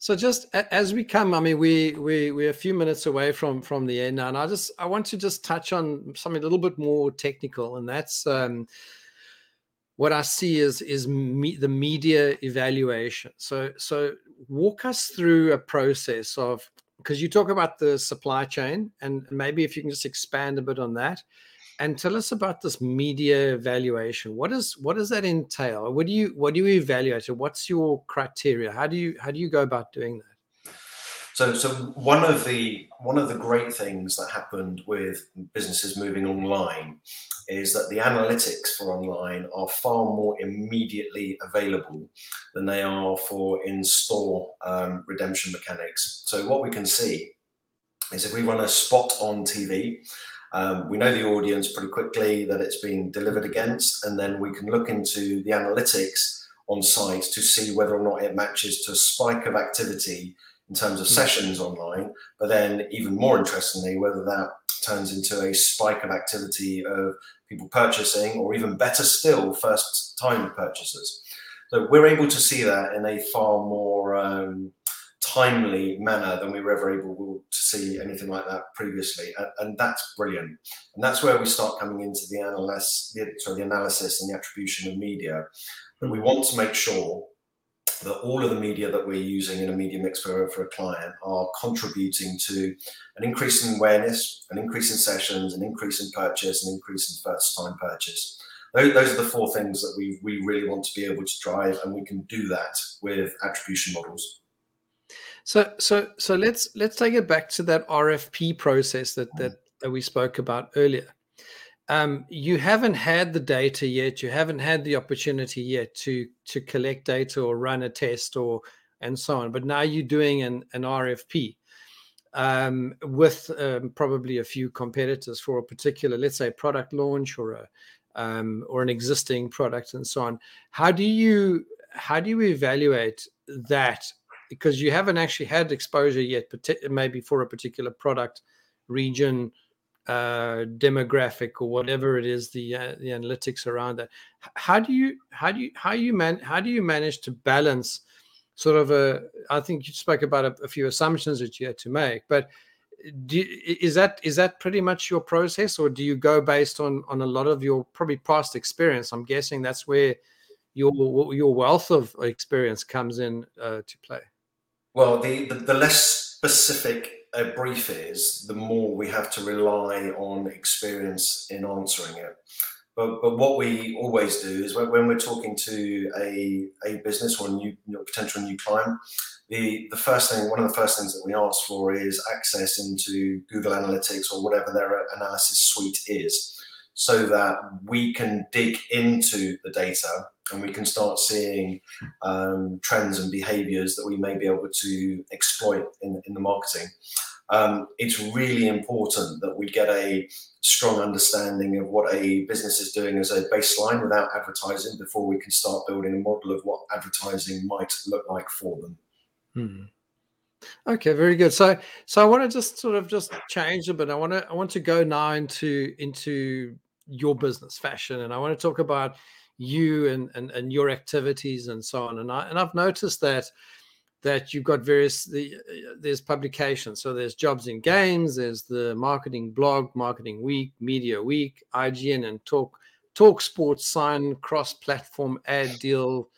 So just as we come, I mean, we we we're a few minutes away from from the end now, and I just I want to just touch on something a little bit more technical, and that's um, what I see is is me, the media evaluation. So so walk us through a process of because you talk about the supply chain and maybe if you can just expand a bit on that and tell us about this media evaluation. What is what does that entail? What do you what do you evaluate? What's your criteria? How do you how do you go about doing that so, so one of the one of the great things that happened with businesses moving online is that the analytics for online are far more immediately available than they are for in-store um, redemption mechanics. So, what we can see is if we run a spot on TV, um, we know the audience pretty quickly that it's being delivered against, and then we can look into the analytics on site to see whether or not it matches to a spike of activity in terms of hmm. sessions online, but then even more interestingly, whether that turns into a spike of activity of people purchasing, or even better still, first time purchasers. So we're able to see that in a far more um, timely manner than we were ever able to see anything like that previously, and, and that's brilliant. And that's where we start coming into the analysis, the, sorry, the analysis and the attribution of media. But we want to make sure that all of the media that we're using in a media mix for, for a client are contributing to an increase in awareness, an increase in sessions, an increase in purchase, an increase in first time purchase. Those, those are the four things that we, we really want to be able to drive, and we can do that with attribution models. So, so, so let's let's take it back to that RFP process that that, that we spoke about earlier um, you haven't had the data yet. You haven't had the opportunity yet to to collect data or run a test or and so on. But now you're doing an, an RFP um, with um, probably a few competitors for a particular, let's say, product launch or a um, or an existing product and so on. How do you how do you evaluate that? Because you haven't actually had exposure yet, maybe for a particular product region uh, demographic or whatever it is the uh, the analytics around that. How do you how do you how you man how do you manage to balance sort of a i think you spoke about a, a few assumptions that you had to make but do, is that is that pretty much your process or do you go based on on a lot of your probably past experience? I'm guessing that's where your your wealth of experience comes in uh, to play. Well the, the the less specific a brief is, the more we have to rely on experience in answering it. But, but what we always do is when, when we're talking to a, a business or a new potential new client, the, the first thing, one of the first things that we ask for is access into Google Analytics or whatever their analysis suite is so that we can dig into the data and we can start seeing um, trends and behaviors that we may be able to exploit in, in the marketing. Um, it's really important that we get a strong understanding of what a business is doing as a baseline without advertising before we can start building a model of what advertising might look like for them. Hmm. Okay, very good. So, so I want to just sort of just change a bit. I want to I want to go now into into your business fashion and i want to talk about you and, and and your activities and so on. And i and i've noticed that that you've got various the there's publications. So there's jobs in games there's the marketing blog marketing week media week IGN and talk talk sports sign cross platform ad deal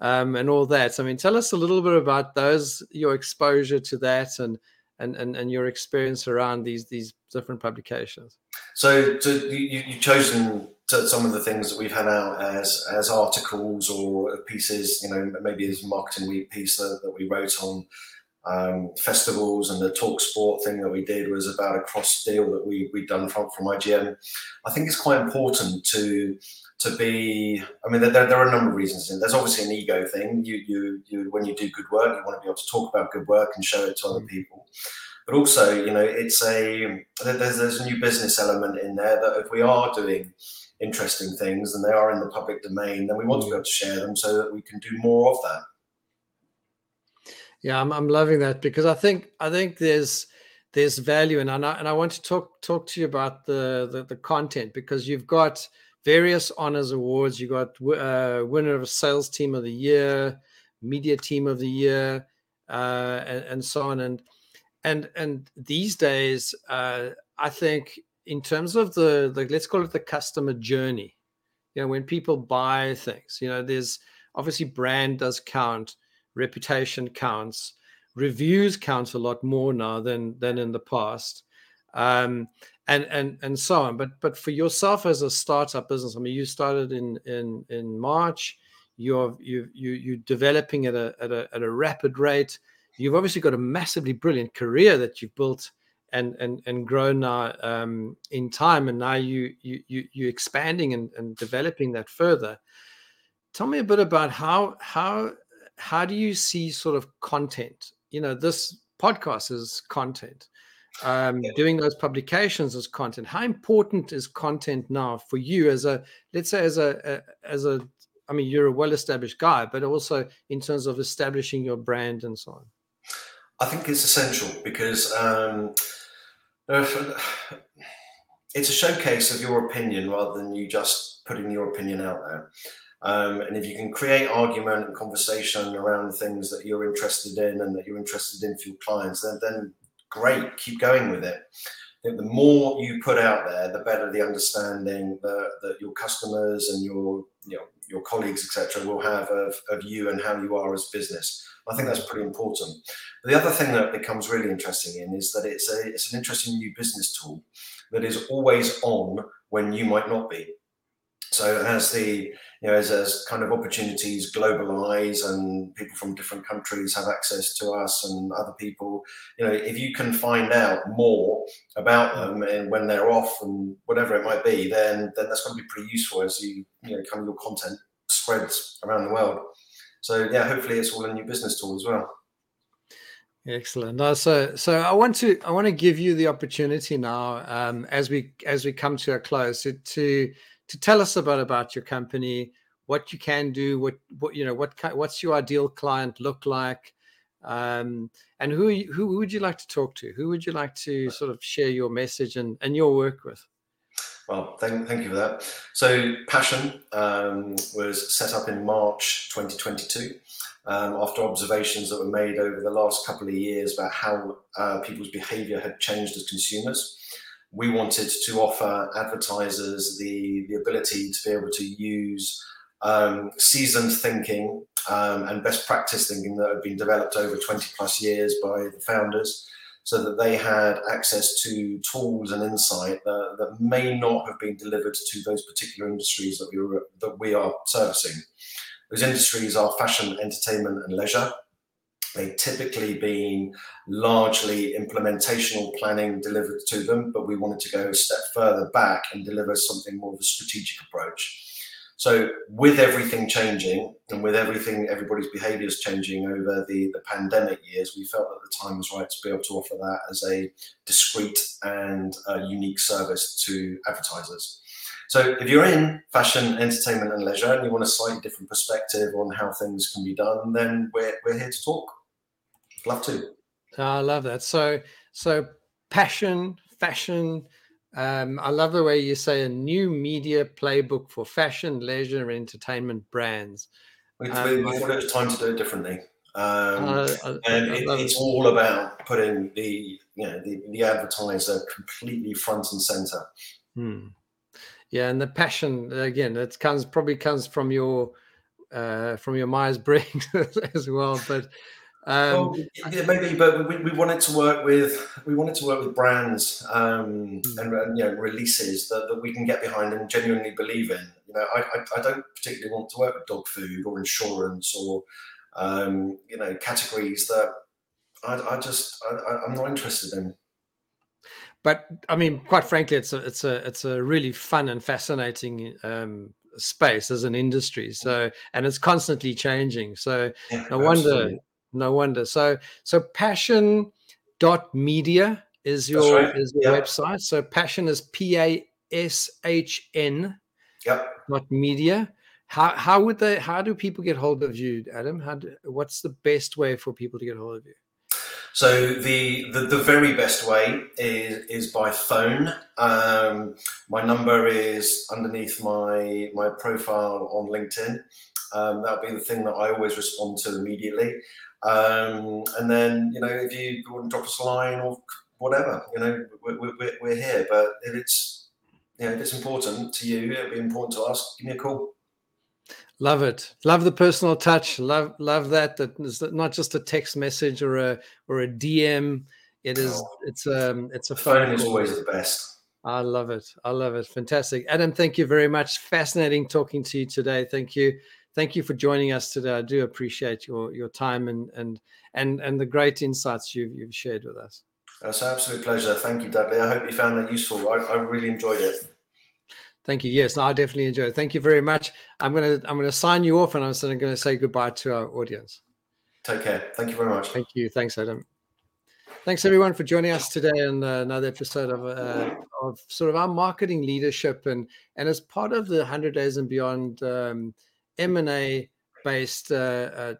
um, and all that. So i mean tell us a little bit about those your exposure to that and and and, and your experience around these these different publications. So, to, you, you've chosen some of the things that we've had out as as articles or pieces. You know, maybe there's a marketing week piece that, that we wrote on um, festivals, and the talkSPORT thing that we did was about a cross deal that we we'd done from from IGN. I think it's quite important to to be. I mean, there, there are a number of reasons. There's obviously an ego thing. You you you when you do good work, you want to be able to talk about good work and show it to other mm. people but also you know it's a there's, there's a new business element in there that if we are doing interesting things and they are in the public domain then we want to be able to share them so that we can do more of that. Yeah i'm, I'm loving that because i think i think there's there's value and I, and I want to talk talk to you about the, the, the content because you've got various honors awards. You got uh, winner of sales team of the year media team of the year uh, and, and so on. And and and these days uh, i think in terms of the, the let's call it the customer journey you know when people buy things you know there's obviously brand does count reputation counts reviews count a lot more now than than in the past um, and and and so on. But but for yourself as a startup business i mean you started in in in march you're you you you're developing at a at a, at a rapid rate you've obviously got a massively brilliant career that you've built and and and grown now um, in time, and now you you you you're expanding and, and developing that further. Tell me a bit about how how how do you see sort of content? You know, this podcast is content. Um, yeah. Doing those publications as content. How important is content now for you as a let's say as a, a as a I mean, you're a well-established guy, but also in terms of establishing your brand and so on. I think it's essential because um, it's a showcase of your opinion rather than you just putting your opinion out there. Um, and if you can create argument and conversation around things that you're interested in and that you're interested in for your clients, then, then great, keep going with it. The more you put out there, the better the understanding that, that your customers and your you know your colleagues, etc., will have of, of you and how you are as business. I think that's pretty important. The other thing that becomes really interesting in is that it's a it's an interesting new business tool that is always on when you might not be. So as the you know as, as kind of opportunities globalize and people from different countries have access to us and other people, you know, if you can find out more about them and when they're off and whatever it might be, then then that's going to be pretty useful as you you know kind of your content spreads around the world. So yeah, hopefully it's all a new business tool as well. Excellent. So, so I want to I want to give you the opportunity now, um, as we as we come to a close, to, to to tell us about about your company, what you can do, what what you know, what what's your ideal client look like, um, and who who would you like to talk to? Who would you like to sort of share your message and and your work with? Well, thank, thank you for that. So, Pashn um, was set up in March 2022 um, after observations that were made over the last couple of years about how uh, people's behavior had changed as consumers. We wanted to offer advertisers the, the ability to be able to use um, seasoned thinking um, and best practice thinking that had been developed over 20 plus years by the founders so that they had access to tools and insight that, that may not have been delivered to those particular industries that we, were, that we are servicing. Those industries are fashion, entertainment, and leisure. They've typically been largely implementational planning delivered to them, but we wanted to go a step further back and deliver something more of a strategic approach. So, with everything changing and with everything, everybody's behaviours changing over the, the pandemic years, we felt that the time was right to be able to offer that as a discreet and uh, unique service to advertisers. So, if you're in fashion, entertainment, and leisure, and you want a slightly different perspective on how things can be done, then we're, we're here to talk. Love to. I love that. So, so Pashn, fashion. Um, I love the way you say a new media playbook for fashion, leisure, and entertainment brands. We, um, we thought it was time to do it differently. Um, uh, and it, it's all about putting the you know the, the advertiser completely front and center. Hmm. Yeah, and the passion again, it comes probably comes from your uh, from your Myers Briggs as well. But um, well, yeah, maybe, but we, we wanted to work with we wanted to work with brands um, mm. and, and, you know releases that, that we can get behind and genuinely believe in. You know, I, I, I don't particularly want to work with dog food or insurance or um, you know categories that I, I just I, I'm not interested in. But I mean, quite frankly, it's a it's a it's a really fun and fascinating um, space as an industry. So and it's constantly changing. So yeah, no wonder no wonder. So so pashn dot media is your right. is your yep. website. So Pashn is P A S H N yep. dot media. How how would they how do people get hold of you, Adam? How do, what's the best way for people to get hold of you? So the, the, the very best way is is by phone. Um, my number is underneath my my profile on LinkedIn. Um, that'll be the thing that I always respond to immediately. Um, and then, you know, if you want to drop us a line or whatever, you know, we're, we're, we're here. But if it's, you know, if it's important to you, it'll be important to us, give me a call. Love it. Love the personal touch. Love love that. That is not just a text message or a or a DM. It is. Oh. It's um. It's a phone, phone is always the best. I love it. I love it. Fantastic, Adam. Thank you very much. Fascinating talking to you today. Thank you thank you for joining us today. I do appreciate your your time and and and and the great insights you've you've shared with us. That's an absolute pleasure. Thank you, Dudley. I hope you found that useful. I, I really enjoyed it. Thank you. Yes, no, I definitely enjoyed it. Thank you very much. I'm gonna I'm gonna sign you off, and I'm going to say goodbye to our audience. Take care. Thank you very much. Thank you. Thanks, Adam. Thanks everyone for joining us today on uh, another episode of uh, of sort of our marketing leadership and and as part of the 100 days and beyond um, M&A based uh, uh,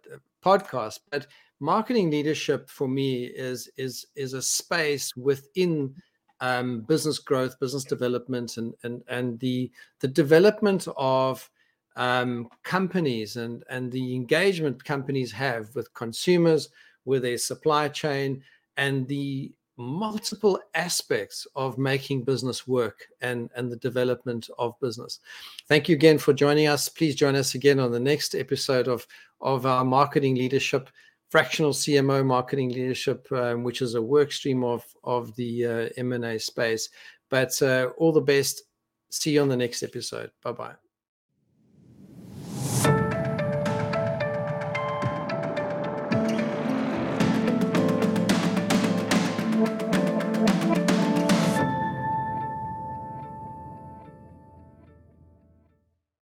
podcast, but marketing leadership for me is is is a space within um, business growth, business development, and and and the the development of um, companies and and the engagement companies have with consumers, with their supply chain, and the multiple aspects of making business work and, and the development of business. Thank you again for joining us. Please join us again on the next episode of, of our marketing leadership, fractional CMO marketing leadership, um, which is a work stream of, of the uh, M&A space. But uh, all the best. See you on the next episode. Bye bye.